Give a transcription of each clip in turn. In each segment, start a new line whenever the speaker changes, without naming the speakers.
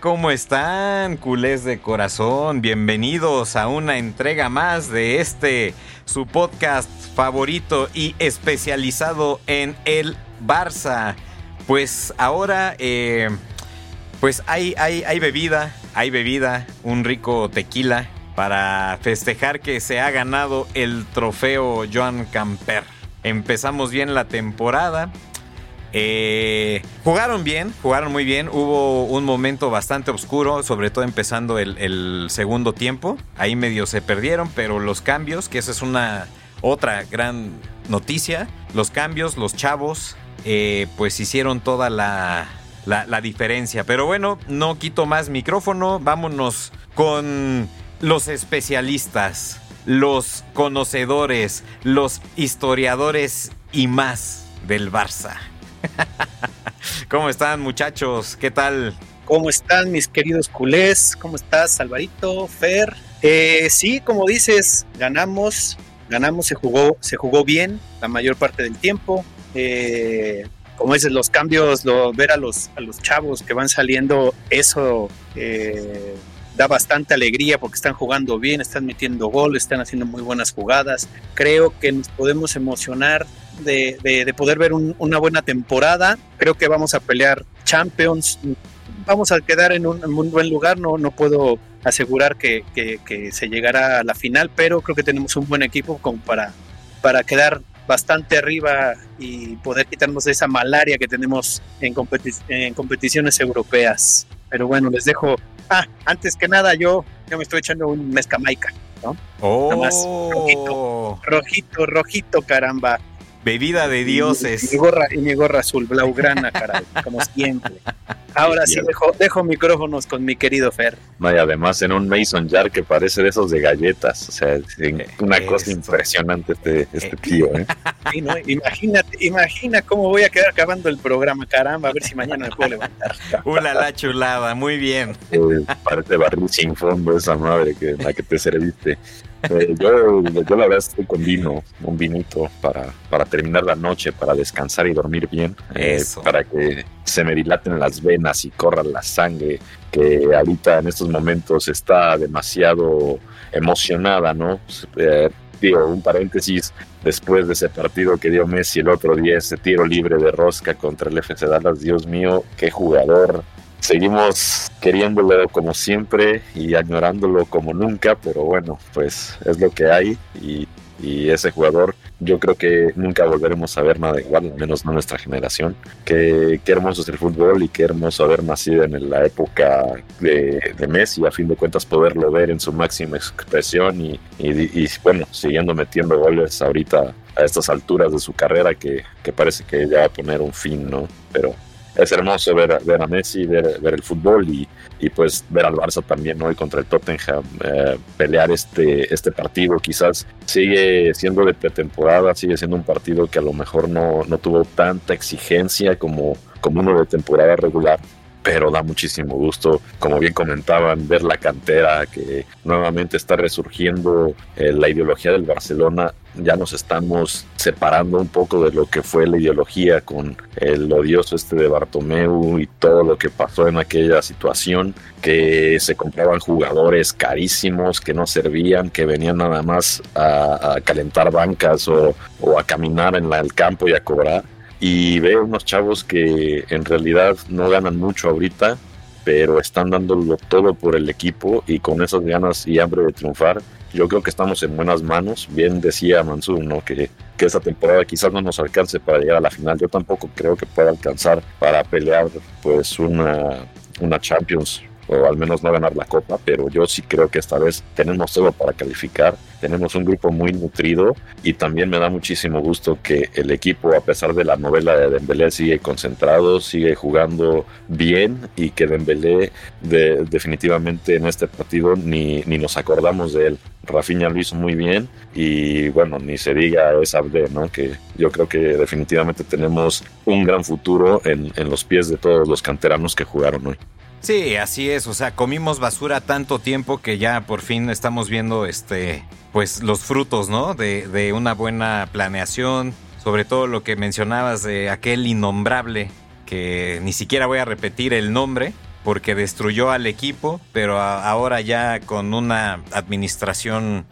¿cómo están, culés de corazón? Bienvenidos a una entrega más de este, su podcast favorito y especializado en el Barça. Pues ahora, eh, pues hay, hay, hay bebida, hay bebida, un rico tequila para festejar que se ha ganado el trofeo Joan Camper. Empezamos bien la temporada, eh, jugaron bien, jugaron muy bien. Hubo un momento bastante oscuro, sobre todo empezando el, segundo tiempo. Ahí medio se perdieron, pero los cambios, que esa es una otra gran noticia, los cambios, los chavos, eh, pues hicieron toda la, la diferencia. Pero bueno, no quito más micrófono, vámonos con los especialistas, los conocedores, los historiadores y más del Barça. ¿Cómo están muchachos? ¿Qué tal?
¿Cómo están mis queridos culés? ¿Cómo estás, Alvarito, Fer? Eh, sí, como dices, ganamos, ganamos, se jugó, se jugó bien la mayor parte del tiempo. Eh, como dices, los cambios, lo, ver a los, a los chavos que van saliendo, eso eh, da bastante alegría porque están jugando bien, están metiendo gol, están haciendo muy buenas jugadas. Creo que nos podemos emocionar de, poder ver una buena temporada. Creo que vamos a pelear Champions. Vamos a quedar en un, buen lugar. No, no puedo asegurar que, se llegará a la final, pero creo que tenemos un buen equipo como para, para quedar bastante arriba y poder quitarnos de esa malaria que tenemos en, en competiciones europeas. Pero bueno, les dejo. Ah, antes que nada, yo, yo me estoy echando un mezcamaica, ¿no?
Oh.
rojito, rojito, rojito, caramba.
Bebida de dioses.
Y, mi gorra, y mi gorra azul, blaugrana, caray, como siempre. Ahora sí, dejo, dejo micrófonos con mi querido Fer.
No, y además en un Mason Jar que parece de esos de galletas. O sea, una cosa impresionante este, este tío. ¿eh?
Sí, ¿no? Imagínate, imagina cómo voy a quedar acabando el programa, caramba, a ver si mañana me puedo levantar.
Una la chulada, muy bien.
Eh, parece barril sin fondo esa madre que, la que te serviste. Eh, yo, yo, la verdad estoy con vino, un vinito para, para terminar la noche, para descansar y dormir bien, eh, para que se me dilaten las venas y corra la sangre, que ahorita en estos momentos está demasiado emocionada, ¿no? Eh, digo, un paréntesis, después de ese partido que dio Messi el otro día, ese tiro libre de rosca contra el FC Dallas, Dios mío, qué jugador, seguimos queriéndolo como siempre y añorándolo como nunca, pero bueno, pues es lo que hay y, ese jugador yo creo que nunca volveremos a ver nada igual, al menos no nuestra generación. Qué, qué hermoso es el fútbol y qué hermoso haber nacido en la época de, de Messi, a fin de cuentas poderlo ver en su máxima expresión y, y, bueno, siguiendo metiendo goles ahorita a estas alturas de su carrera que, que parece que ya va a poner un fin, ¿no? Pero es hermoso ver, ver a Messi, ver, el fútbol y, pues ver al Barça también hoy contra el Tottenham eh, pelear este, este partido. Quizás sigue siendo de pretemporada, sigue siendo un partido que a lo mejor no, no tuvo tanta exigencia como, como uno de temporada regular, pero da muchísimo gusto, como bien comentaban, ver la cantera que nuevamente está resurgiendo eh, la ideología del Barcelona. Ya nos estamos separando un poco de lo que fue la ideología con el odioso este de Bartomeu y todo lo que pasó en aquella situación, que se compraban jugadores carísimos que no servían, que venían nada más a, calentar bancas o, a caminar en el campo y a cobrar. Y veo unos chavos que en realidad no ganan mucho ahorita, pero están dándolo todo por el equipo y con esas ganas y hambre de triunfar, yo creo que estamos en buenas manos. Bien decía Mansur, ¿no? Que, que esta temporada quizás no nos alcance para llegar a la final. Yo tampoco creo que pueda alcanzar para pelear pues una, una Champions o al menos no ganar la copa, pero yo sí creo que esta vez tenemos todo para calificar, tenemos un grupo muy nutrido y también me da muchísimo gusto que el equipo, a pesar de la novela de Dembélé, sigue concentrado, sigue jugando bien y que Dembélé de, definitivamente en este partido ni, ni nos acordamos de él. Rafinha lo hizo muy bien y bueno, ni se diga esa Abde, ¿no? Que yo creo que definitivamente tenemos un gran futuro en, en los pies de todos los canteranos que jugaron hoy.
Sí, así es. O sea, comimos basura tanto tiempo que ya por fin estamos viendo este, pues los frutos, ¿no? De, de una buena planeación. Sobre todo lo que mencionabas de aquel innombrable que ni siquiera voy a repetir el nombre porque destruyó al equipo, pero ahora ya con una administración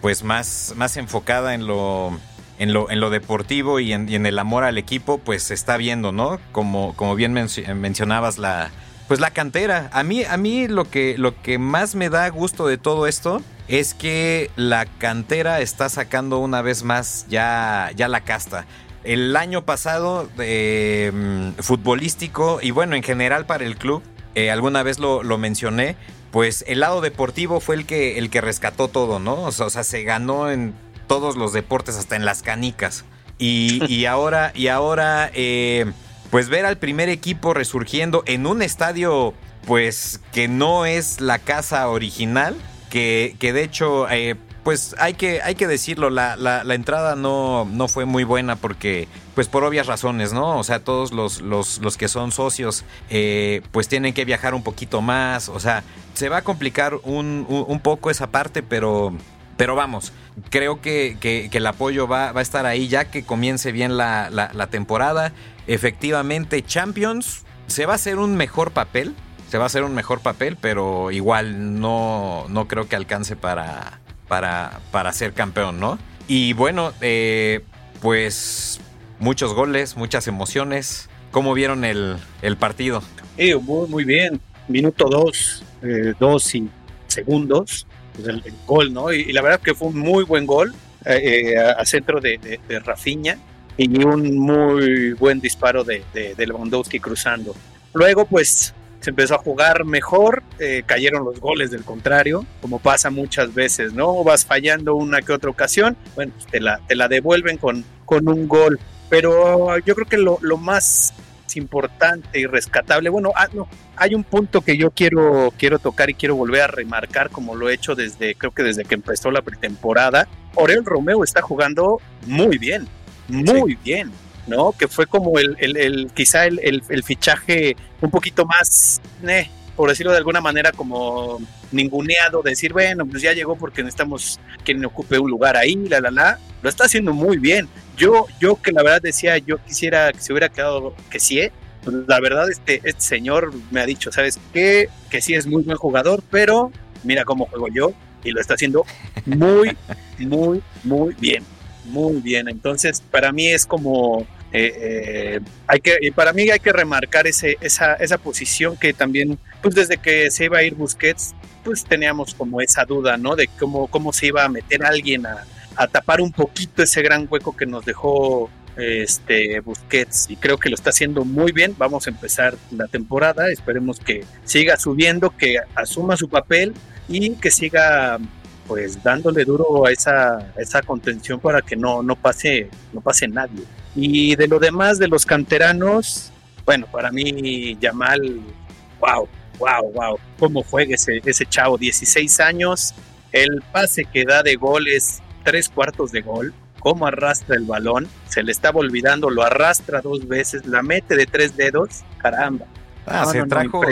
pues más, más enfocada en lo, en lo, en lo deportivo y en, el amor al equipo, pues se está viendo, ¿no? Como, como bien mencionabas la, pues la cantera. A mí, a mí lo que, lo que más me da gusto de todo esto es que la cantera está sacando una vez más ya, ya la casta. El año pasado, mm, futbolístico y bueno, en general para el club, eh, alguna vez lo, mencioné, pues el lado deportivo fue el que, el que rescató todo, ¿no? O sea, se ganó en todos los deportes, hasta en las canicas. Y, ahora, y ahora eh, pues ver al primer equipo resurgiendo en un estadio, pues que no es la casa original, que, de hecho, eh, pues hay que, hay que decirlo, la, la, entrada no, no, fue muy buena porque, pues por obvias razones, ¿no? O sea, todos los, los, que son socios, eh, pues tienen que viajar un poquito más, o sea, se va a complicar un, un, poco esa parte, pero... Pero vamos, creo que, que, el apoyo va, va, a estar ahí ya que comience bien la, la temporada. Efectivamente, Champions se va a hacer un mejor papel se va a hacer un mejor papel, pero igual no, no creo que alcance para, para, para ser campeón, ¿no? Y bueno, eh, pues muchos goles, muchas emociones. ¿Cómo vieron el, partido?
muy, muy bien. Minuto dos, eh, dos y segundos, pues el, gol, ¿no? Y, la verdad que fue un muy buen gol eh, a, centro de, de, de y un muy buen disparo de, de Lewandowski cruzando. Luego, pues se empezó a jugar mejor, eh, cayeron los goles del contrario, como pasa muchas veces, ¿no? Vas fallando una que otra ocasión, bueno, te la, te la devuelven con, con un gol. Pero yo creo que lo, lo más importante y rescatable, bueno, ah, no, hay un punto que yo quiero, quiero tocar y quiero volver a remarcar, como lo he hecho desde, creo que desde que empezó la pretemporada. Orel Romeo está jugando muy bien, muy bien. ¿no? Que fue como el, el, quizá el, el, fichaje un poquito más, eh, por decirlo de alguna manera, como ninguneado, decir, bueno, pues ya llegó porque necesitamos quien ocupe un lugar ahí, la, la, la. Lo está haciendo muy bien. Yo, yo que la verdad decía, yo quisiera que se hubiera quedado, que sí, ¿eh? la verdad, este, este señor me ha dicho, ¿sabes qué? Que sí es muy buen jugador, pero mira cómo juego yo y lo está haciendo muy, muy, muy bien. Muy bien. Entonces, para mí es como eh, eh, hay que, para mí hay que remarcar ese, esa, esa posición que también, pues desde que se iba a ir Busquets, pues teníamos como esa duda, ¿no? De cómo, cómo se iba a meter alguien a, a tapar un poquito ese gran hueco que nos dejó este Busquets y creo que lo está haciendo muy bien. Vamos a empezar la temporada, esperemos que siga subiendo, que asuma su papel y que siga pues dándole duro a esa, esa contención para que no, no pase no pase nadie. Y de lo demás, de los canteranos, bueno, para mí Yamal, wow, wow, wow, cómo juega ese, ese chavo, 16 años, el pase que da de gol es tres cuartos de gol, cómo arrastra el balón, se le estaba olvidando, lo arrastra dos veces, la mete de tres dedos, caramba.
Ah, se, trajo,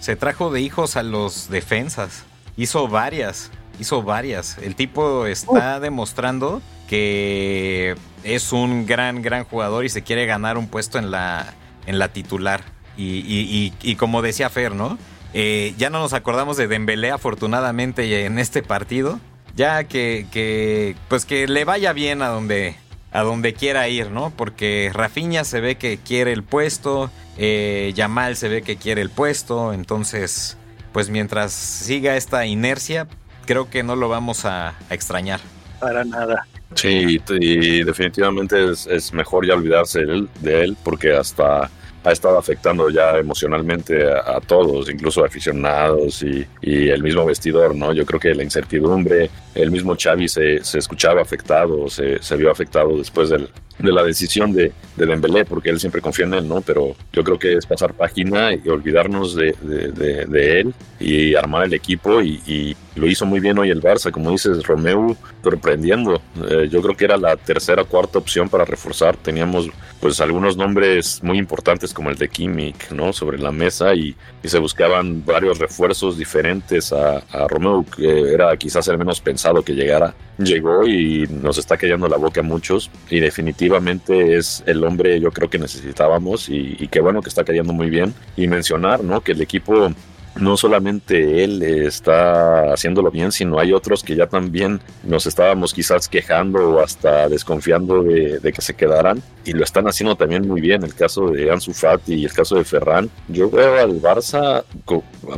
se trajo de hijos a los defensas, hizo varias, hizo varias. El tipo está demostrando que es un gran, gran jugador y se quiere ganar un puesto en la, en la titular. Y, como decía Fer, ¿no? Eh, ya no nos acordamos de Dembélé afortunadamente en este partido. Ya que, que, pues que le vaya bien a donde, a donde quiera ir, ¿no? Porque Rafinha se ve que quiere el puesto, eh, Yamal se ve que quiere el puesto, entonces, pues mientras siga esta inercia, creo que no lo vamos a, a extrañar.
Para nada.
Sí, y definitivamente es, mejor ya olvidarse de él, de él, porque hasta ha estado afectando ya emocionalmente a, todos, incluso a aficionados y, y, el mismo vestidor, ¿no? Yo creo que la incertidumbre, el mismo Xavi se, se escuchaba afectado, se, se vio afectado después del, de la decisión de, de Dembélé, porque él siempre confía en él, ¿no? Pero yo creo que es pasar página y olvidarnos de, de, de él y armar el equipo y, y, lo hizo muy bien hoy el Barça, como dices, Romeo sorprendiendo. Eh, yo creo que era la tercera o cuarta opción para reforzar. Teníamos pues algunos nombres muy importantes como el de Kimmich, ¿no? Sobre la mesa y, y se buscaban varios refuerzos diferentes a, a Romeo, que era quizás el menos pensado que llegara. Llegó y nos está callando la boca a muchos y definitivamente definitivamente es el hombre yo creo que necesitábamos y, y qué bueno que está cayendo muy bien. Y mencionar, ¿no? Que el equipo no solamente él está haciéndolo bien, sino hay otros que ya también nos estábamos quizás quejando o hasta desconfiando de, que se quedaran y lo están haciendo también muy bien. El caso de Ansu Fati y el caso de Ferran. Yo veo al Barça,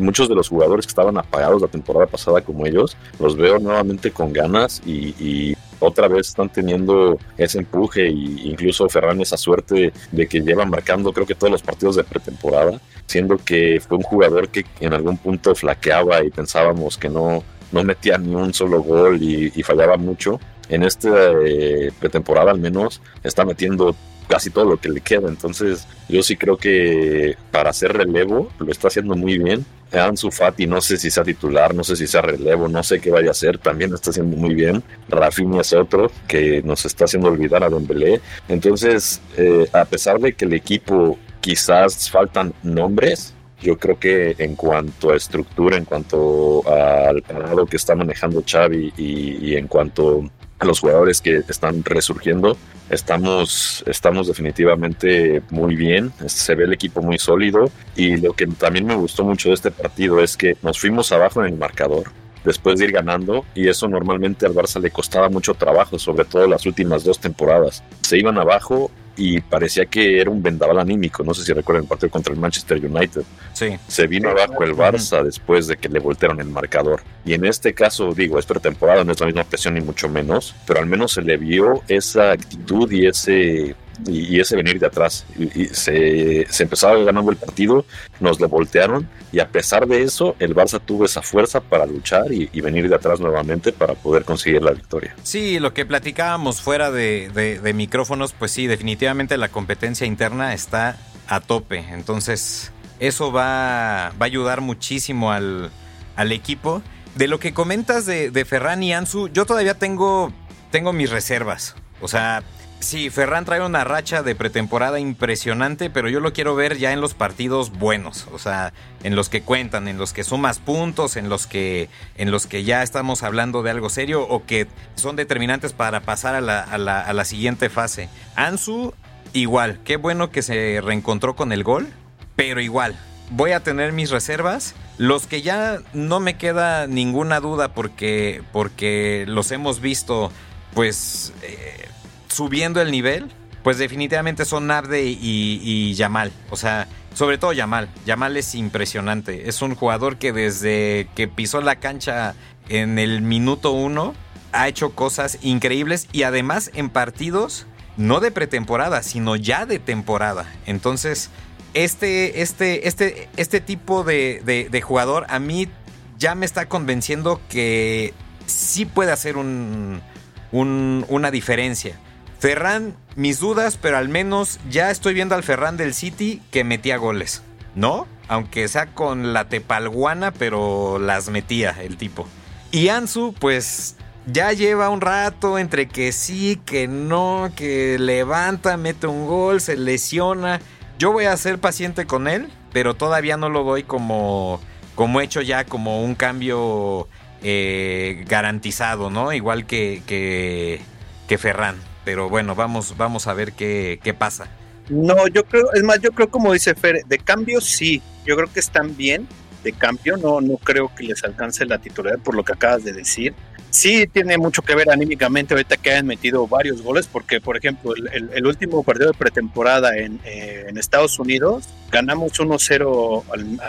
muchos de los jugadores que estaban apagados la temporada pasada como ellos, los veo nuevamente con ganas y otra vez están teniendo ese empuje e incluso Ferran esa suerte de que lleva marcando creo que todos los partidos de pretemporada, siendo que fue un jugador que en algún punto flaqueaba y pensábamos que no, no metía ni un solo gol y, fallaba mucho. En esta eh, pretemporada al menos está metiendo casi todo lo que le queda. Entonces, yo sí creo que para hacer relevo lo está haciendo muy bien. Ansu Fati, no sé si sea titular, no sé si sea relevo, no sé qué vaya a hacer, también está haciendo muy bien. Rafinha es otro que nos está haciendo olvidar a Dembélé. Entonces, eh, a pesar de que el equipo quizás faltan nombres, yo creo que en cuanto a estructura, en cuanto al parado que está manejando Xavi y, y en cuanto a los jugadores que están resurgiendo. Estamos, estamos definitivamente muy bien, se ve el equipo muy sólido y lo que también me gustó mucho de este partido es que nos fuimos abajo en el marcador después de ir ganando y eso normalmente al Barça le costaba mucho trabajo, sobre todo las últimas dos temporadas. Se iban abajo y parecía que era un vendaval anímico. No sé si recuerdan el partido contra el Manchester United.
Sí.
Se vino abajo el Barça después de que le voltearon el marcador. Y en este caso, digo, es pretemporada, no es la misma presión ni mucho menos, pero al menos se le vio esa actitud y ese y, ese venir de atrás. Se, se, empezaba ganando el partido, nos lo voltearon y a pesar de eso, el Barça tuvo esa fuerza para luchar y, venir de atrás nuevamente para poder conseguir la victoria.
Sí, lo que platicábamos fuera de, de, micrófonos, pues sí, definitivamente la competencia interna está a tope. Entonces, eso va, va a ayudar muchísimo al, al equipo. De lo que comentas de, de Ferran y Ansu, yo todavía tengo, tengo mis reservas. O sea, Sí, Ferran trae una racha de pretemporada impresionante, pero yo lo quiero ver ya en los partidos buenos, o sea, en los que cuentan, en los que sumas puntos, en los que, en los que ya estamos hablando de algo serio o que son determinantes para pasar a la, a la, siguiente fase. Ansu, igual, qué bueno que se reencontró con el gol, pero igual, voy a tener mis reservas. Los que ya no me queda ninguna duda porque, porque los hemos visto, pues... Eh, subiendo el nivel, pues definitivamente son Nabde y, Yamal. O sea, sobre todo Yamal. Yamal es impresionante. Es un jugador que desde que pisó la cancha en el minuto uno ha hecho cosas increíbles y además en partidos no de pretemporada, sino ya de temporada. Entonces, este, este, este, este tipo de, de, jugador a mí ya me está convenciendo que sí puede hacer un, una diferencia. Ferran, mis dudas, pero al menos ya estoy viendo al Ferran del City que metía goles. ¿No? Aunque sea con la tepalguana, pero las metía el tipo. Y Ansu, pues ya lleva un rato entre que sí, que no, que levanta, mete un gol, se lesiona. Yo voy a ser paciente con él, pero todavía no lo doy como, como hecho ya, como un cambio eh, garantizado, ¿no? Igual que, que, que Ferran pero bueno, vamos, vamos a ver qué, qué pasa.
No, yo creo, es más, yo creo como dice Fer, de cambio sí, yo creo que están bien, de cambio no, no creo que les alcance la titularidad por lo que acabas de decir. Sí tiene mucho que ver anímicamente ahorita que hayan metido varios goles, porque por ejemplo el, último partido de pretemporada en, eh, en Estados Unidos, ganamos 1-0 al,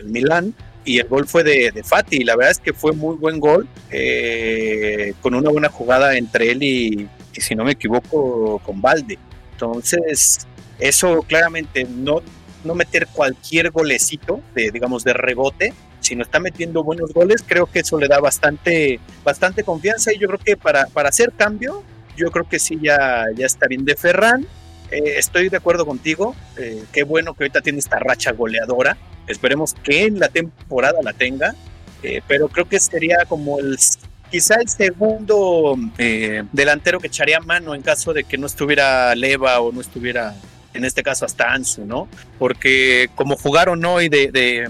al Milán y el gol fue de, de, Fati. La verdad es que fue muy buen gol, eh, con una buena jugada entre él y, si no me equivoco, con Valde. Entonces, eso claramente no, no meter cualquier golecito de, digamos, de rebote, sino está metiendo buenos goles, creo que eso le da bastante, bastante confianza y yo creo que para, para hacer cambio, yo creo que sí ya, ya está bien de Ferran. Eh, estoy de acuerdo contigo, eh, qué bueno que ahorita tiene esta racha goleadora, esperemos que en la temporada la tenga, eh, pero creo que sería como el quizá el segundo eh, delantero que echaría mano en caso de que no estuviera Leva o no estuviera, en este caso, hasta Ansu, ¿no? Porque como jugaron hoy de, de,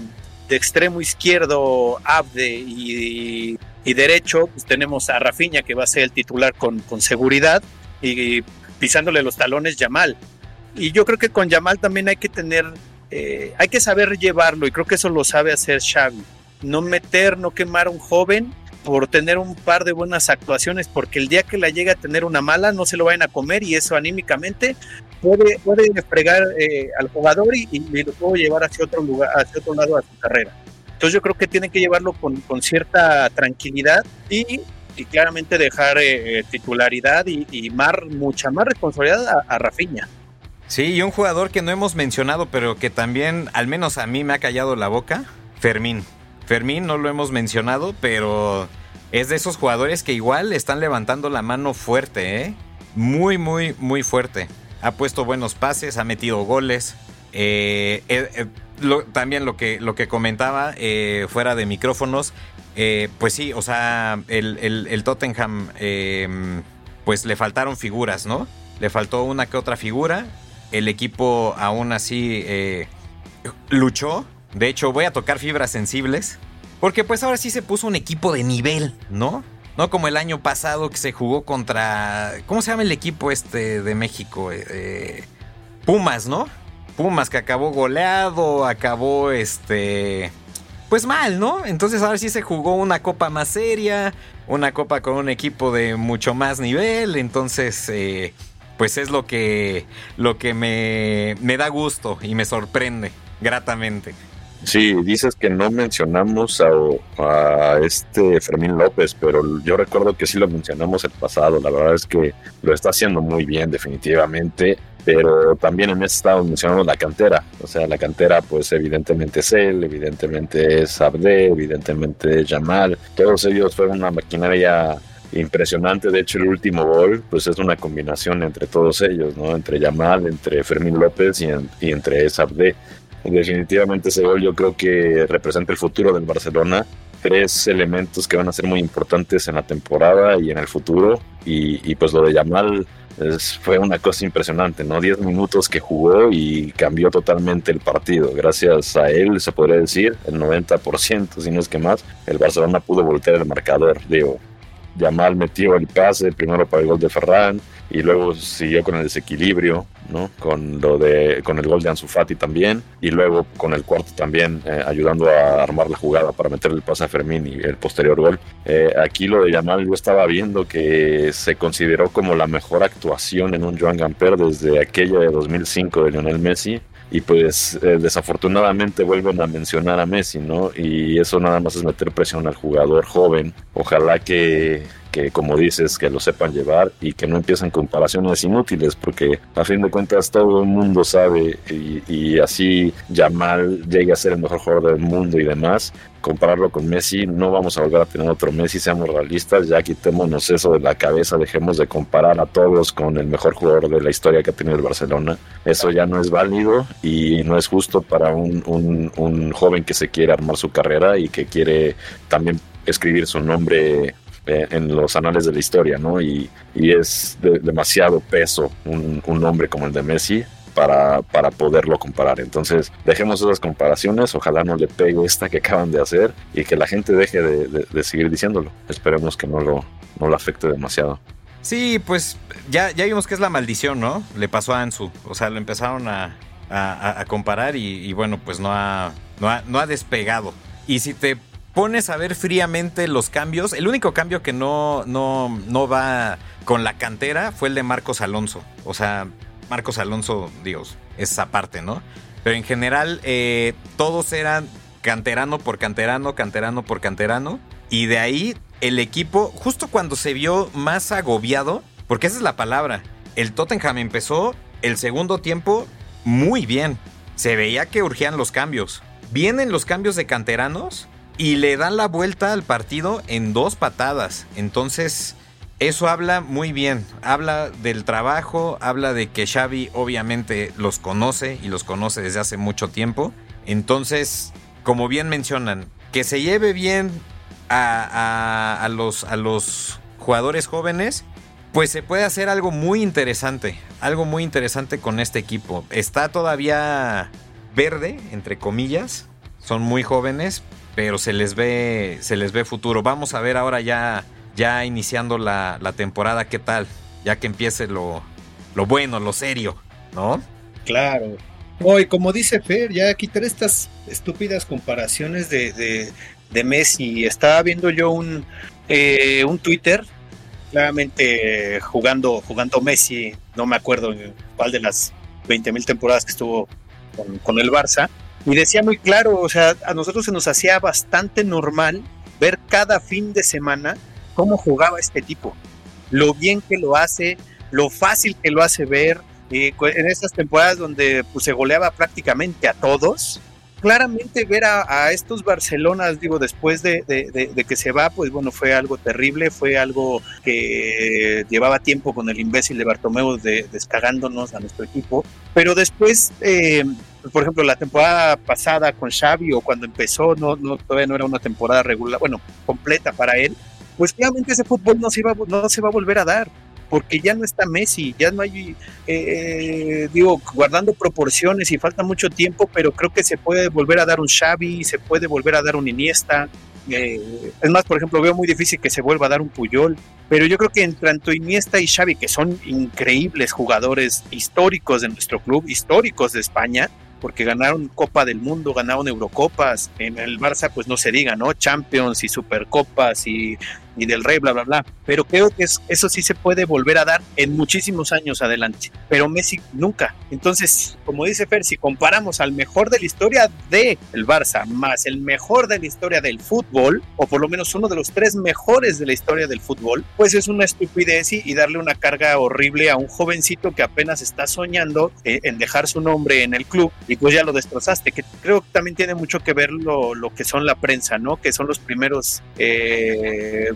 extremo izquierdo, Abde y, derecho, pues tenemos a Rafinha que va a ser el titular con, con seguridad y pisándole los talones Yamal. Y yo creo que con Yamal también hay que tener, eh, hay que saber llevarlo y creo que eso lo sabe hacer Xavi. No meter, no quemar a un joven por tener un par de buenas actuaciones, porque el día que la llegue a tener una mala no se lo vayan a comer y eso anímicamente puede, puede fregar eh, al jugador y, lo puede llevar hacia otro lugar, hacia otro lado de su carrera. Entonces yo creo que tienen que llevarlo con, con cierta tranquilidad y, y claramente dejar eh, titularidad y, mar, mucha más responsabilidad a, a Rafinha.
Sí, y un jugador que no hemos mencionado, pero que también, al menos a mí, me ha callado la boca, Fermín. Fermín no lo hemos mencionado, pero es de esos jugadores que igual están levantando la mano fuerte, ¿eh? Muy, muy, muy fuerte. Ha puesto buenos pases, ha metido goles. Eh, eh, también lo que, lo que comentaba fuera de micrófonos, pues sí, o sea, el, el Tottenham, pues le faltaron figuras, ¿no? Le faltó una que otra figura. El equipo aún así luchó, de hecho, voy a tocar fibras sensibles. Porque pues ahora sí se puso un equipo de nivel, ¿no? No como el año pasado que se jugó contra... ¿Cómo se llama el equipo este de México? Eh, eh, Pumas, ¿no? Pumas que acabó goleado, acabó este... Pues mal, ¿no? Entonces ahora sí se jugó una copa más seria, una copa con un equipo de mucho más nivel, entonces... Eh, pues es lo que, lo que me, me da gusto y me sorprende gratamente.
Sí, dices que no mencionamos a, este Fermín López, pero yo recuerdo que sí lo mencionamos el pasado. La verdad es que lo está haciendo muy bien, definitivamente. Pero también en este estado mencionamos la cantera. O sea, la cantera, pues evidentemente es él, evidentemente es Abde, evidentemente es Yamal. Todos ellos fueron una maquinaria impresionante. De hecho, el último gol, pues es una combinación entre todos ellos, ¿no? Entre Yamal, entre Fermín López y, y entre Sabde definitivamente ese gol yo creo que representa el futuro del Barcelona. Tres elementos que van a ser muy importantes en la temporada y en el futuro. Y, pues lo de Yamal fue una cosa impresionante, ¿no? Diez minutos que jugó y cambió totalmente el partido. Gracias a él, se podría decir, el 90%, si no es que más, el Barcelona pudo voltear el marcador. Digo, Yamal metió el pase primero para el gol de Ferran y luego siguió con el desequilibrio, ¿no? Con lo de con el gol de Ansu Fati también y luego con el cuarto también eh, ayudando a armar la jugada para meter el pase a Fermín y el posterior gol. Eh, aquí lo de Yamal yo estaba viendo que se consideró como la mejor actuación en un Joan Gamper desde aquella de 2005 de Lionel Messi y pues eh, desafortunadamente vuelven a mencionar a Messi, ¿no? Y eso nada más es meter presión al jugador joven. Ojalá que, que como dices, que lo sepan llevar y que no empiecen comparaciones inútiles, porque a fin de cuentas todo el mundo sabe y, y así Yamal llegue a ser el mejor jugador del mundo y demás, compararlo con Messi, no vamos a volver a tener otro Messi, seamos realistas, ya quitémonos eso de la cabeza, dejemos de comparar a todos con el mejor jugador de la historia que ha tenido el Barcelona. Eso ya no es válido y no es justo para un, un, joven que se quiere armar su carrera y que quiere también escribir su nombre eh, en los anales de la historia, ¿no? Y, y es de, demasiado peso un, un nombre como el de Messi para, para poderlo comparar. Entonces, dejemos esas comparaciones, ojalá no le pegue esta que acaban de hacer y que la gente deje de, seguir diciéndolo. Esperemos que no lo, no lo afecte demasiado.
Sí, pues ya, ya vimos que es la maldición, ¿no? Le pasó a Ansu. O sea, lo empezaron a, a, comparar y, bueno, pues no ha, no ha, no ha despegado. Y si te pones a ver fríamente los cambios, el único cambio que no, no, no va con la cantera fue el de Marcos Alonso. O sea, Marcos Alonso, Dios, es aparte, ¿no? Pero en general, eh, todos eran canterano por canterano, canterano por canterano. Y de ahí el equipo, justo cuando se vio más agobiado, porque esa es la palabra, el Tottenham empezó el segundo tiempo muy bien. Se veía que urgían los cambios. Vienen los cambios de canteranos y le dan la vuelta al partido en dos patadas. Entonces, eso habla muy bien, habla del trabajo, habla de que Xavi obviamente los conoce y los conoce desde hace mucho tiempo. Entonces, como bien mencionan, que se lleve bien a, los, a los jugadores jóvenes, pues se puede hacer algo muy interesante, algo muy interesante con este equipo. Está todavía verde, entre comillas, son muy jóvenes, pero se les ve, se les ve futuro. Vamos a ver ahora ya ya iniciando la, temporada, ¿qué tal? Ya que empiece lo, lo bueno, lo serio, ¿no?
Claro. Hoy, como dice Fer, ya quitar estas estúpidas comparaciones de, de, Messi. Estaba viendo yo un, eh, un Twitter, claramente jugando, jugando Messi, no me acuerdo cuál de las 20 mil temporadas que estuvo con, con el Barça, y decía muy claro, o sea, a nosotros se nos hacía bastante normal ver cada fin de semana cómo jugaba este tipo, lo bien que lo hace, lo fácil que lo hace ver, eh, en estas temporadas donde pues, se goleaba prácticamente a todos, claramente ver a, estos Barcelonas, digo, después de, que se va, pues bueno, fue algo terrible, fue algo que llevaba tiempo con el imbécil de Bartomeu descagándonos a nuestro equipo, pero después, eh, por ejemplo, la temporada pasada con Xavi o cuando empezó, no, no, todavía no era una temporada regular, bueno, completa para él, pues claramente ese fútbol no se, iba, no se va a volver a dar porque ya no está Messi, ya no hay, eh, digo, guardando proporciones y falta mucho tiempo, pero creo que se puede volver a dar un Xavi, se puede volver a dar un Iniesta. Eh, es más, por ejemplo, veo muy difícil que se vuelva a dar un Puyol, pero yo creo que en tanto Iniesta y Xavi, que son increíbles jugadores históricos de nuestro club, históricos de España, porque ganaron Copa del Mundo, ganaron Eurocopas, en el Barça pues no se diga, ¿no? Champions y Supercopas y y del rey, bla, bla, bla. Pero creo que eso sí se puede volver a dar en muchísimos años adelante. Pero Messi nunca. Entonces, como dice Fer, si comparamos al mejor de la historia del el Barça más el mejor de la historia del fútbol, o por lo menos uno de los tres mejores de la historia del fútbol, pues es una estupidez y, darle una carga horrible a un jovencito que apenas está soñando eh, en dejar su nombre en el club y pues ya lo destrozaste, que creo que también tiene mucho que ver lo, lo que son la prensa, ¿no? Que son los primeros eh,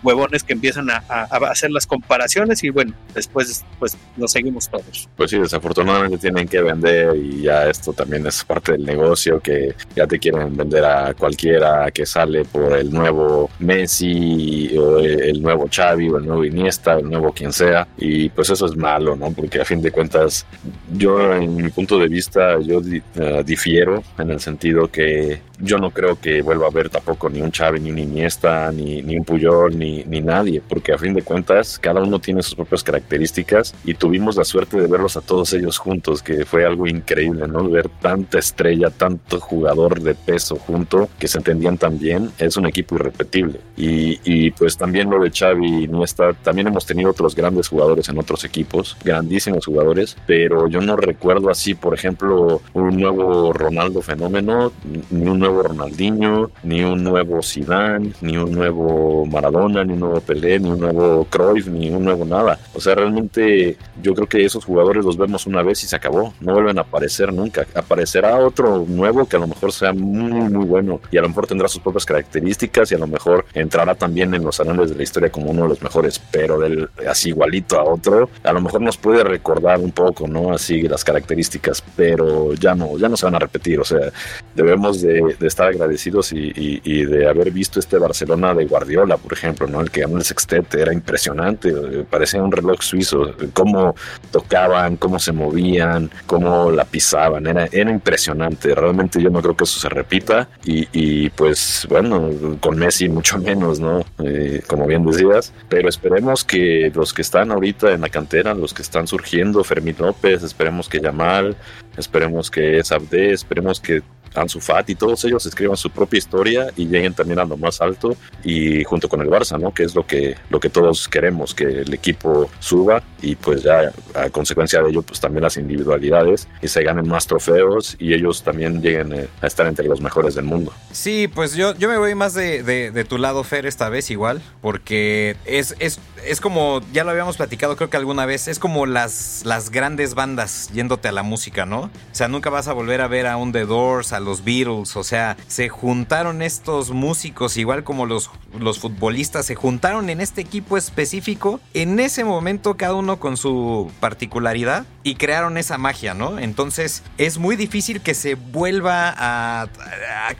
que empiezan a, hacer las comparaciones y bueno, después pues nos seguimos todos.
Pues sí, desafortunadamente tienen que vender y ya esto también es parte del negocio que ya te quieren vender a cualquiera que sale por el nuevo Messi o el nuevo Xavi o el nuevo Iniesta, el nuevo quien sea y pues eso es malo, ¿no? Porque a fin de cuentas yo en mi punto de vista yo eh, difiero en el sentido que yo no creo que vuelva a haber tampoco ni un Xavi, ni un Iniesta, ni, ni un Puyol, ni, ni nadie, porque a fin de cuentas cada uno tiene sus propias características y tuvimos la suerte de verlos a todos ellos juntos, que fue algo increíble, ¿no? Ver tanta estrella, tanto jugador de peso junto, que se entendían tan bien, es un equipo irrepetible. Y, y pues también lo de Xavi y Iniesta, también hemos tenido otros grandes jugadores en otros equipos, grandísimos jugadores, pero yo no recuerdo así, por ejemplo, un nuevo Ronaldo fenómeno, ni un nuevo Ronaldinho, ni un nuevo Zidane, ni un nuevo Maradona, ni un nuevo Pelé, ni un nuevo Cruyff, ni un nuevo nada. O sea, realmente yo creo que esos jugadores los vemos una vez y se acabó. No vuelven a aparecer nunca. Aparecerá otro nuevo que a lo mejor sea muy, muy bueno y a lo mejor tendrá sus propias características y a lo mejor entrará también en los anales de la historia como uno de los mejores, pero del, así igualito a otro, a lo mejor nos puede recordar un poco, ¿no? Así las características, pero ya no, ya no se van a repetir. O sea, debemos de, de estar agradecidos y, de haber visto este Barcelona de Guardiola, por ejemplo, ¿no? El que ganó el sextete era impresionante, eh, parecía un reloj suizo, cómo tocaban, cómo se movían, cómo la pisaban, era, era impresionante, realmente yo no creo que eso se repita y, pues bueno, con Messi mucho menos, ¿no? Eh, como bien decías, pero esperemos que los que están ahorita en la cantera, los que están surgiendo, Fermín López, esperemos que Yamal, esperemos que Abde, esperemos que Ansu Fati, todos ellos escriban su propia historia y lleguen también a lo más alto y junto con el Barça, ¿no? Que es lo que, lo que todos queremos, que el equipo suba y pues ya a consecuencia de ello pues también las individualidades y se ganen más trofeos y ellos también lleguen eh, a estar entre los mejores del mundo.
Sí, pues yo, yo me voy más de, de, tu lado, Fer, esta vez igual, porque es, es, es como, ya lo habíamos platicado creo que alguna vez, es como las, las grandes bandas yéndote a la música, ¿no? O sea, nunca vas a volver a ver a un The Doors, a los Beatles, o sea, se juntaron estos músicos, igual como los, los futbolistas, se juntaron en este equipo específico, en ese momento cada uno con su particularidad y crearon esa magia, ¿no? Entonces es muy difícil que se vuelva a,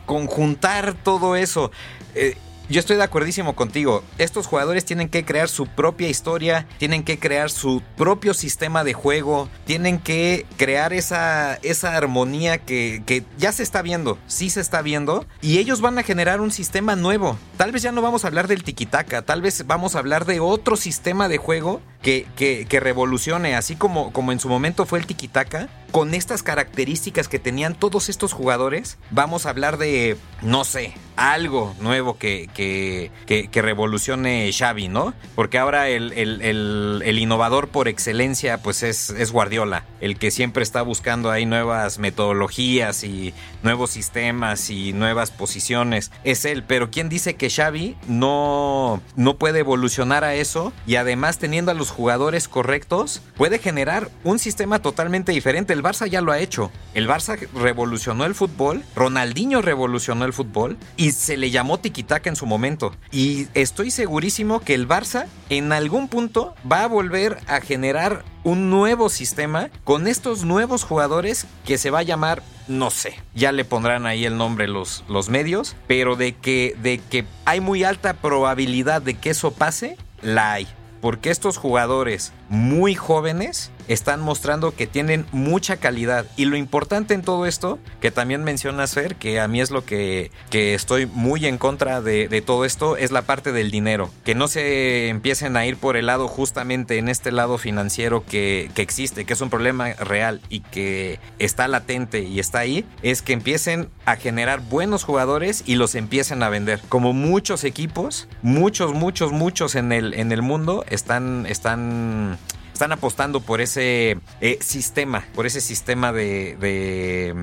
conjuntar todo eso. Eh, yo estoy de acuerdísimo contigo. Estos jugadores tienen que crear su propia historia, tienen que crear su propio sistema de juego, tienen que crear esa, esa armonía que, que ya se está viendo, sí se está viendo, y ellos van a generar un sistema nuevo. Tal vez ya no vamos a hablar del tiquitaca, tal vez vamos a hablar de otro sistema de juego que, que, que revolucione, así como, como en su momento fue el tiki-taka, con estas características que tenían todos estos jugadores, vamos a hablar de, no sé, algo nuevo que, que, que, revolucione Xavi, ¿no? Porque ahora el, el, innovador por excelencia, pues es, es, Guardiola, el que siempre está buscando ahí nuevas metodologías y nuevos sistemas y nuevas posiciones. Es él, pero ¿quién dice que Xavi no, no puede evolucionar a eso y además teniendo a los jugadores correctos, puede generar un sistema totalmente diferente? Barça ya lo ha hecho. El Barça revolucionó el fútbol, Ronaldinho revolucionó el fútbol y se le llamó tiquitaca en su momento. Y estoy segurísimo que el Barça en algún punto va a volver a generar un nuevo sistema con estos nuevos jugadores que se va a llamar no sé, ya le pondrán ahí el nombre los, los medios, pero de que, de que hay muy alta probabilidad de que eso pase, la hay porque estos jugadores muy jóvenes están mostrando que tienen mucha calidad. Y lo importante en todo esto, que también mencionas, Fer, que a mí es lo que, que estoy muy en contra de, todo esto, es la parte del dinero. Que no se empiecen a ir por el lado justamente en este lado financiero que, que existe, que es un problema real y que está latente y está ahí, es que empiecen a generar buenos jugadores y los empiecen a vender. Como muchos equipos, muchos, muchos, muchos en el, en el mundo están, están están apostando por ese eh, sistema, por ese sistema de, de,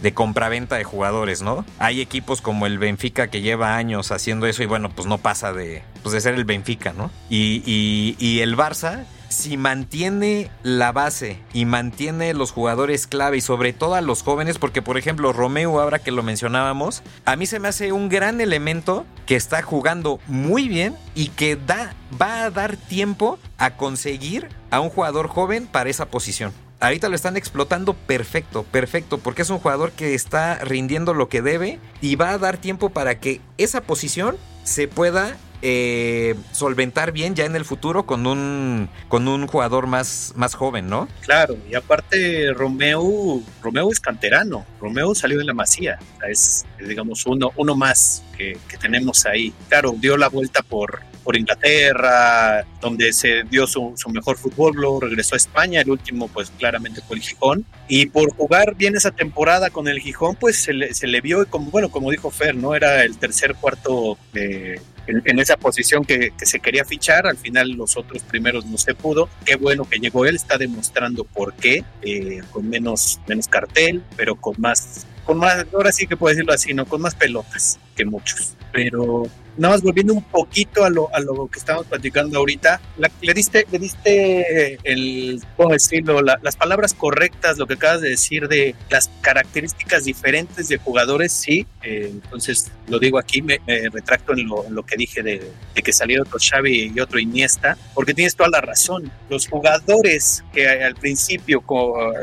de compraventa de jugadores, ¿no? Hay equipos como el Benfica que lleva años haciendo eso y bueno, pues no pasa de, pues de ser el Benfica, ¿no? Y, y, y el Barça si mantiene la base y mantiene los jugadores clave y sobre todo a los jóvenes, porque por ejemplo Romeo, ahora que lo mencionábamos, a mí se me hace un gran elemento que está jugando muy bien y que da, va a dar tiempo a conseguir a un jugador joven para esa posición. Ahorita lo están explotando perfecto, perfecto, porque es un jugador que está rindiendo lo que debe y va a dar tiempo para que esa posición se pueda eh, solventar bien ya en el futuro con un con un jugador más, más joven, ¿no?
Claro, y aparte Romeo, Romeo es canterano, Romeo salió de la Masía, es, digamos uno, uno más que, tenemos ahí. Claro, dio la vuelta por, por Inglaterra, donde se dio su, mejor fútbol, luego regresó a España, el último pues claramente fue el Gijón, y por jugar bien esa temporada con el Gijón pues se le, se le vio, como, bueno, como dijo Fer, ¿no? Era el tercer, cuarto eh, en, esa posición que, se quería fichar. Al final los otros primeros no se pudo. Qué bueno que llegó él, está demostrando por qué, eh, con menos, menos cartel, pero con más, con más, ahora sí que puedo decirlo así, ¿no? Con más pelotas que muchos. Pero nada más volviendo un poquito a lo, a lo que estamos platicando ahorita, le diste, le diste el, ¿cómo decirlo? las palabras correctas, lo que acabas de decir de las características diferentes de jugadores, sí. Eh, entonces, lo digo aquí, me, retracto en lo, en lo, que dije de, de, que salieron otro Xavi y otro Iniesta, porque tienes toda la razón. Los jugadores que al principio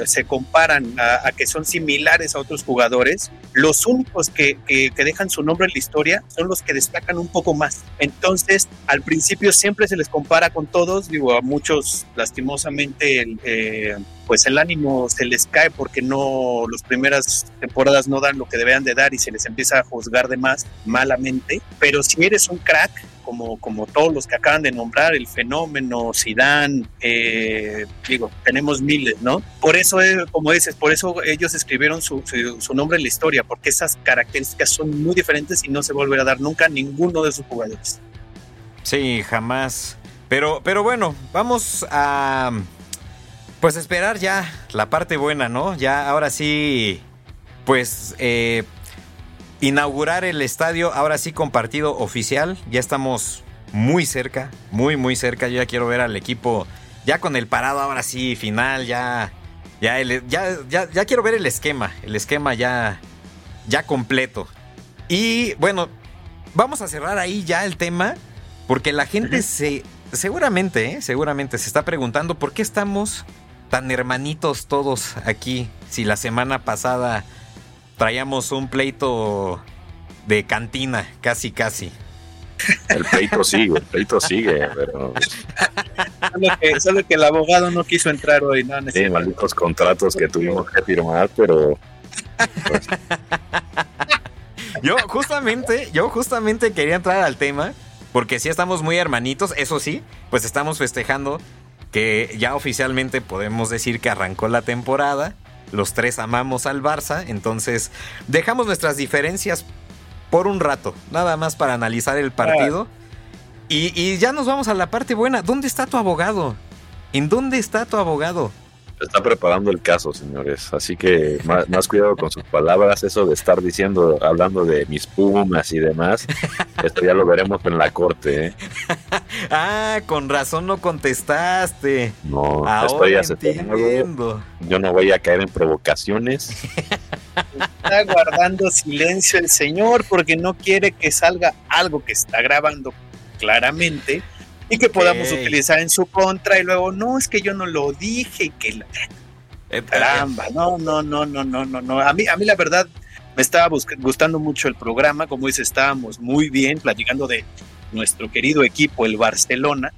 se comparan a, que son similares a otros jugadores, los únicos que, que, que dejan su nombre en la historia son los que destacan un poco más. Entonces, al principio siempre se les compara con todos, digo, a muchos lastimosamente eh, pues el ánimo se les cae porque no, las primeras temporadas no dan lo que deberían de dar y se les empieza a juzgar de más malamente, pero si eres un crack, como, como todos los que acaban de nombrar, el fenómeno, Zidane, eh, digo, tenemos miles, ¿no? Por eso, eh, como dices, por eso ellos escribieron su, su, nombre en la historia, porque esas características son muy diferentes y no se volverá a dar nunca a ninguno de sus jugadores.
Sí, jamás. Pero, pero bueno, vamos a pues esperar ya la parte buena, ¿no? Ya ahora sí, pues eh, inaugurar el estadio, ahora sí con partido oficial. Ya estamos muy cerca, muy, muy cerca. Yo ya quiero ver al equipo ya con el parado, ahora sí, final, ya, ya, ya, ya, quiero ver el esquema, el esquema ya, ya completo. Y bueno, vamos a cerrar ahí ya el tema, porque la gente se, seguramente, ¿eh? seguramente se está preguntando por qué estamos tan hermanitos todos aquí. Si la semana pasada traíamos un pleito de cantina, casi, casi.
El pleito sigue, el pleito sigue, pero...
Solo que, el abogado no quiso entrar hoy, ¿no?
Sí, malditos contratos que tuvimos que firmar, pero...
yo justamente, yo justamente quería entrar al tema, porque si estamos muy hermanitos, eso sí, pues estamos festejando que ya oficialmente podemos decir que arrancó la temporada. Los tres amamos al Barça, entonces dejamos nuestras diferencias por un rato, nada más para analizar el partido. Y, y ya nos vamos a la parte buena. ¿Dónde está tu abogado? ¿En dónde está tu abogado?
Está preparando el caso, señores. Así que más, cuidado con sus palabras. Eso de estar diciendo, hablando de mis pumas y demás, esto ya lo veremos en la corte. ¿eh?
ah, con razón no contestaste.
No, estoy aceptando. Yo no voy a caer en provocaciones.
Está guardando silencio el señor porque no quiere que salga algo que está grabando claramente y que podamos utilizar en su contra y luego, no, es que yo no lo dije, que la... Caramba, no, no, no, no, no, no, no. A mí, a mí la verdad me estaba gustando mucho el programa, como dice, estábamos muy bien platicando de nuestro querido equipo, el Barcelona,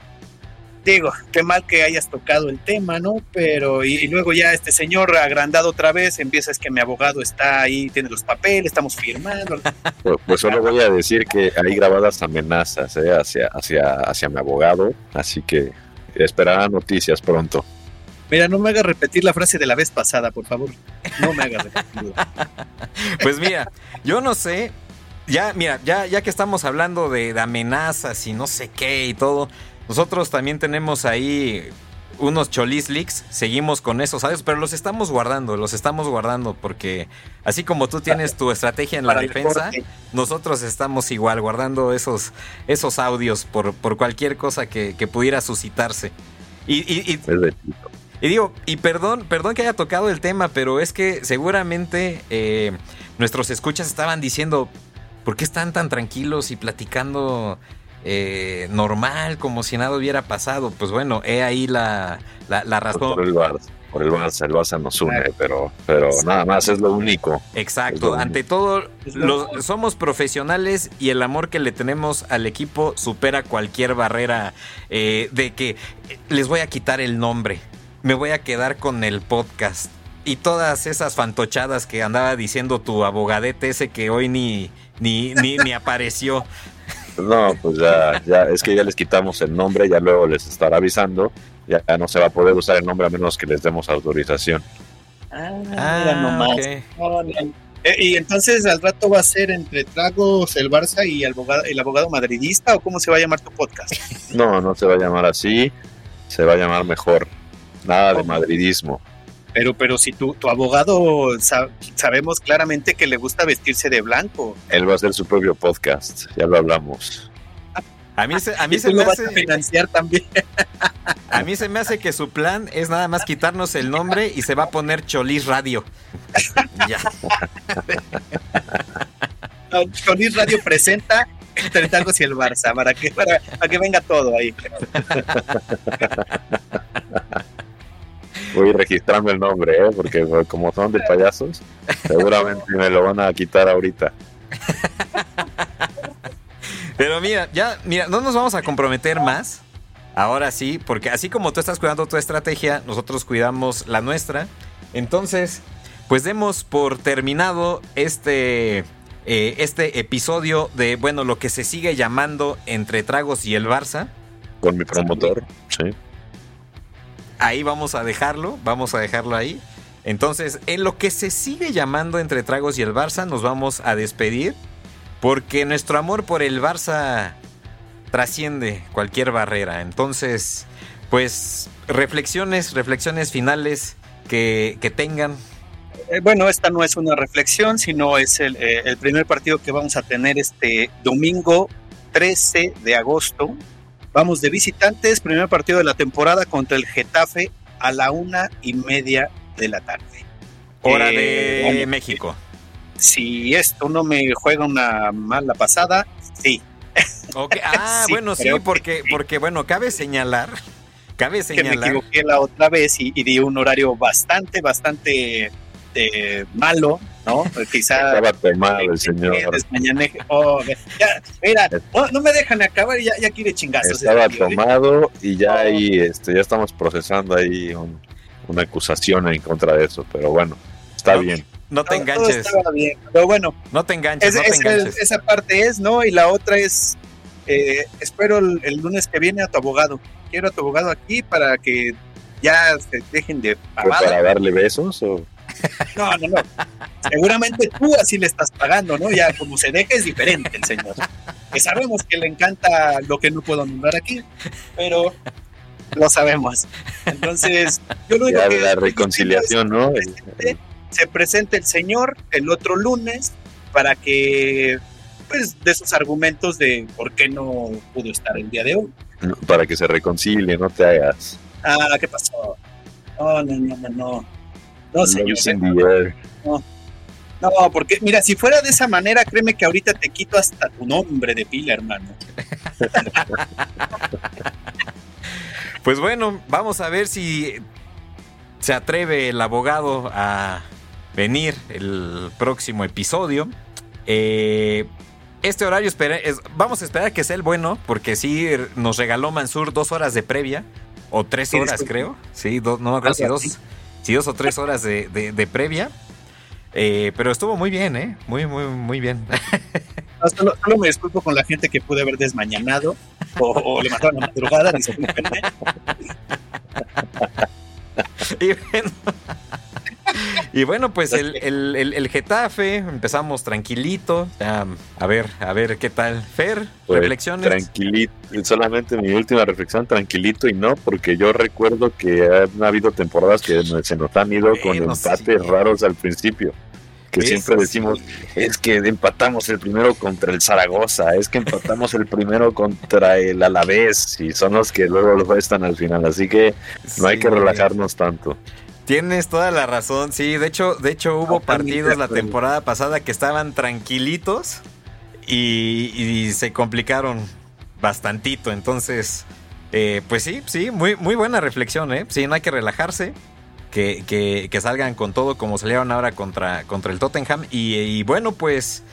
digo, qué mal que hayas tocado el tema, ¿no? Pero, y, luego ya este señor agrandado otra vez, empieza es que mi abogado está ahí, tiene los papeles, estamos firmando.
Pues, pues solo voy a decir que hay grabadas amenazas ¿eh? hacia, hacia, hacia mi abogado, así que esperará noticias pronto.
Mira, no me hagas repetir la frase de la vez pasada, por favor. No me hagas repetir.
pues mira, yo no sé. Ya, mira, ya, ya que estamos hablando de amenazas y no sé qué y todo, nosotros también tenemos ahí unos cholis leaks, seguimos con eso, ¿sabes? Pero los estamos guardando, los estamos guardando porque así como tú tienes tu estrategia en la defensa, nosotros estamos igual guardando esos, esos audios por, por cualquier cosa que, pudiera suscitarse. Y, y, y, digo, y perdón, perdón que haya tocado el tema, pero es que seguramente eh, nuestros escuchas estaban diciendo, ¿por qué están tan tranquilos y platicando? Eh, normal, como si nada hubiera pasado. Pues bueno, he ahí la, la, razón.
Por el Barça, por el Barça, el Barça nos une, pero, pero nada más es lo único.
Exacto, ante todo, somos profesionales y el amor que le tenemos al equipo supera cualquier barrera eh, de que les voy a quitar el nombre, me voy a quedar con el podcast. Y todas esas fantochadas que andaba diciendo tu abogadete ese que hoy ni, ni, ni, ni apareció.
No, pues ya, ya, es que ya les quitamos el nombre, ya luego les estará avisando, ya, no se va a poder usar el nombre a menos que les demos autorización.
Ah, ah eh, y entonces al rato va a ser entre tragos el Barça y el abogado, el abogado madridista o cómo se va a llamar tu podcast?
No, no se va a llamar así, se va a llamar mejor. Nada de madridismo.
Pero, pero si tu, tu abogado sabemos claramente que le gusta vestirse de blanco.
Él va a hacer su propio podcast, ya lo hablamos.
A mí se, a mí se me hace.
financiar también.
A mí se me hace que su plan es nada más quitarnos el nombre y se va a poner Cholis Radio. ya.
Cholis Radio presenta entre Tangos y el Barça para que, para que venga todo ahí.
Voy registrando el nombre, ¿eh? porque como son de payasos, seguramente me lo van a quitar ahorita.
Pero mira, ya, mira, no nos vamos a comprometer más. Ahora sí, porque así como tú estás cuidando tu estrategia, nosotros cuidamos la nuestra. Entonces, pues demos por terminado este, eh, este episodio de, bueno, lo que se sigue llamando Entre Tragos y el Barça.
Con mi promotor, sí
ahí vamos a dejarlo, vamos a dejarlo ahí. Entonces, en lo que se sigue llamando entre tragos y el Barça, nos vamos a despedir. Porque nuestro amor por el Barça trasciende cualquier barrera. Entonces, pues, reflexiones, reflexiones finales que, tengan.
Eh, bueno, esta no es una reflexión, sino es el, eh, el primer partido que vamos a tener este domingo 13 de agosto Vamos de visitantes, primer partido de la temporada contra el Getafe a la una y media de la tarde.
Hora de eh, México.
Si esto no me juega una mala pasada, sí.
Ah, bueno, sí, porque, porque, bueno, cabe señalar, cabe señalar.
Que me equivoqué la otra vez y, y di un horario bastante, bastante este, malo, ¿no?
Pues quizá. Estaba tomado el señor.
Oh, mira, no, me dejan acabar y ya, ya quiere chingazos.
Estaba tomado y ya ahí este, ya estamos procesando ahí una acusación en contra de eso, pero bueno, está bien.
No te enganches.
bien, pero bueno.
No te enganches, no te enganches.
esa parte es, ¿no? Y la otra es, eh, espero el, lunes que viene a tu abogado. quiero a tu abogado aquí para que ya se dejen de
¿Para darle besos o...?
No, no, no. Seguramente tú así le estás pagando, ¿no? Ya como se deja es diferente el señor. Que sabemos que le encanta lo que no puedo nombrar aquí, pero lo sabemos. Entonces,
yo lo digo que la reconciliación, ¿no?
Se presenta el señor el otro lunes para que pues de esos argumentos de por qué no pudo estar el día de hoy.
Para que se reconcilie, no te hagas.
Ah, ¿qué pasó? No, no, no, no, no. No, señor. No. No, porque mira, si fuera de esa manera, créeme que ahorita te quito hasta tu nombre de pila, hermano.
pues bueno, vamos a ver si se atreve el abogado a venir el próximo episodio. Eh, este horario vamos a esperar que sea el bueno, porque sí nos regaló Mansur dos horas de previa, o tres horas creo. Sí, no me acuerdo si dos, dos o tres horas de, previa. Eh, pero estuvo muy bien, ¿eh? Muy, muy, muy bien.
solo, me disculpo con la gente que pude haber desmañanado o, le mataron la madrugada.
y bueno, y bueno, pues el, el, Getafe, empezamos tranquilito. a ver, a ver qué tal. Fer,
pues,
reflexiones.
Tranquilito, solamente mi última reflexión, tranquilito y no, porque yo recuerdo que han habido temporadas que se nos han ido con empates raros al principio que siempre decimos, es que empatamos el primero contra el Zaragoza, es que empatamos el primero contra el Alavés, y son los que luego lo están al final, así que no hay que relajarnos tanto.
Tienes toda la razón, sí. De hecho, de hecho hubo partidos la temporada pasada que estaban tranquilitos y, se complicaron bastantito. Entonces, eh, pues sí, sí, muy, muy buena reflexión, ¿eh? Sí, no hay que relajarse. Que, que, salgan con todo como salieron ahora contra, contra el Tottenham. Y, bueno, pues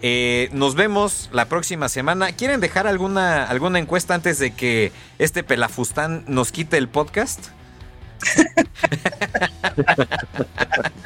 eh, nos vemos la próxima semana. ¿Quieren dejar alguna, alguna encuesta antes de que este pelafustán nos quite el podcast?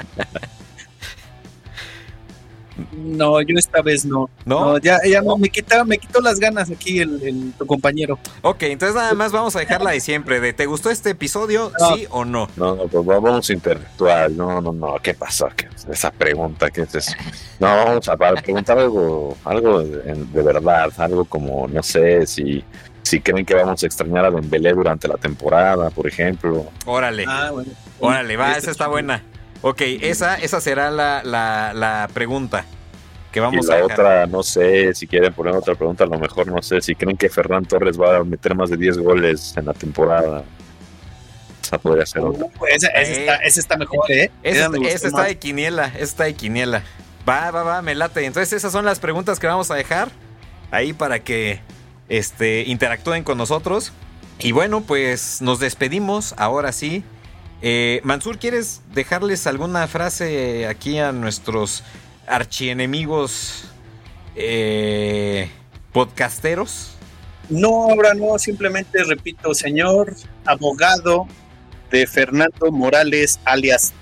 No, yo esta vez no. No, ya, ya me quitó, me quitó las ganas aquí el, tu compañero.
Ok, entonces nada más vamos a dejarla de siempre. De, ¿Te gustó este episodio? ¿Sí o no?
No, no, pues vamos intelectual. No, no, no. ¿Qué pasó? esa pregunta, ¿qué es eso? No, vamos a preguntar algo, algo de, de verdad, algo como, no sé, si si creen que vamos a extrañar a Dembélé durante la temporada, por ejemplo.
Órale. Ah, Órale, va, esa está buena. Ok, esa, esa será la, la, pregunta que vamos
y la otra, no sé, si quieren poner otra pregunta, a lo mejor no sé, si creen que Ferran Torres va a meter más de 10 goles en la temporada. Esa podría ser otra.
Uh, esa, está, mejor, ¿eh?
Esa, está de quiniela, esa está de quiniela. Va, va, va, me late. Entonces esas son las preguntas que vamos a dejar ahí para que este, interactúen con nosotros. Y bueno, pues nos despedimos, ahora sí. Eh, Mansur, ¿quieres dejarles alguna frase aquí a nuestros archienemigos eh, podcasteros?
No, ahora no, simplemente repito, señor abogado de Fernando Morales, alias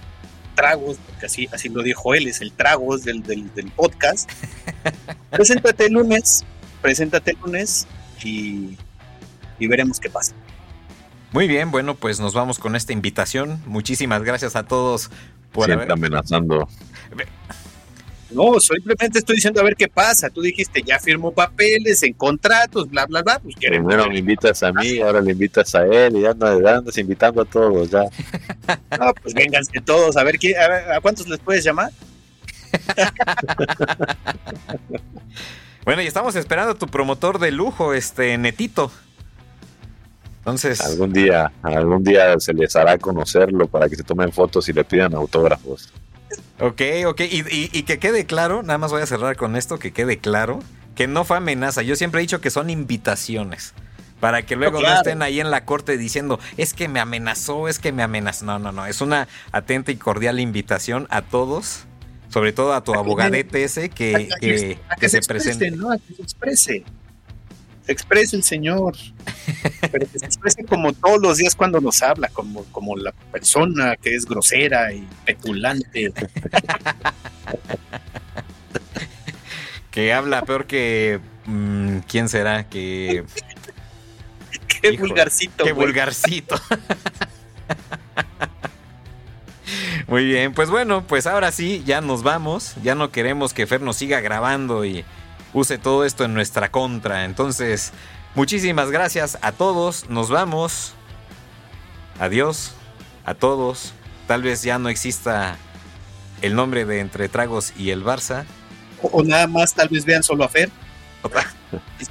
Tragos, porque así, así lo dijo él, es el Tragos del, del, del podcast. Preséntate el lunes preséntate el lunes y, veremos qué pasa.
Muy bien, bueno, pues nos vamos con esta invitación. Muchísimas gracias a todos
por Siempre amenazando.
No, simplemente estoy diciendo a ver qué pasa. Tú dijiste, ya firmó papeles en contratos, bla, bla, bla. Pues
Primero me invitas a mí, ahora le invitas a él y ya andas invitando a todos, ya.
No, pues vénganse todos, a ver, a, ¿a cuántos les puedes llamar?
Bueno, y estamos esperando a tu promotor de lujo, este Netito. Entonces.
Algún día, algún día se les hará conocerlo para que se tomen fotos y le pidan autógrafos.
Ok, ok. Y, que quede claro, nada más voy a cerrar con esto, que quede claro que no fue amenaza. Yo siempre he dicho que son invitaciones. Para que luego no estén ahí en la corte diciendo, es que me amenazó, es que me amenazó. No, no, no. Es una atenta y cordial invitación a todos sobre todo a tu abogadete ese que, que, se, presente.
¿no? A que se exprese. Se exprese el señor. pero que se exprese como todos los días cuando nos habla, como, como la persona que es grosera y petulante.
que habla peor que. Mm, ¿Quién será? Que.
qué vulgarcito.
Qué vulgarcito. Muy bien, pues bueno, pues ahora sí, ya nos vamos. Ya no queremos que Fer nos siga grabando y use todo esto en nuestra contra. Entonces, muchísimas gracias a todos. Nos vamos. Adiós a todos. Tal vez ya no exista el nombre de Entre Tragos y el Barça.
O, nada más, tal vez vean solo a Fer.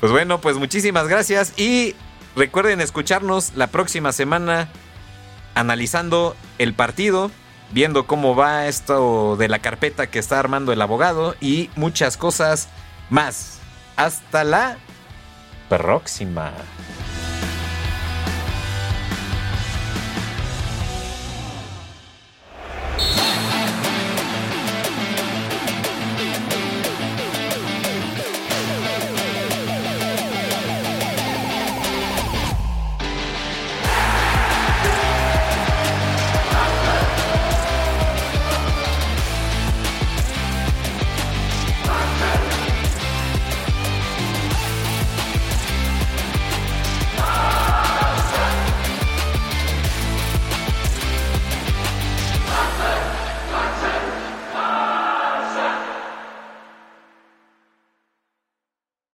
pues bueno, pues muchísimas gracias y recuerden escucharnos la próxima semana analizando el partido, viendo cómo va esto de la carpeta que está armando el abogado y muchas cosas más. Hasta la próxima.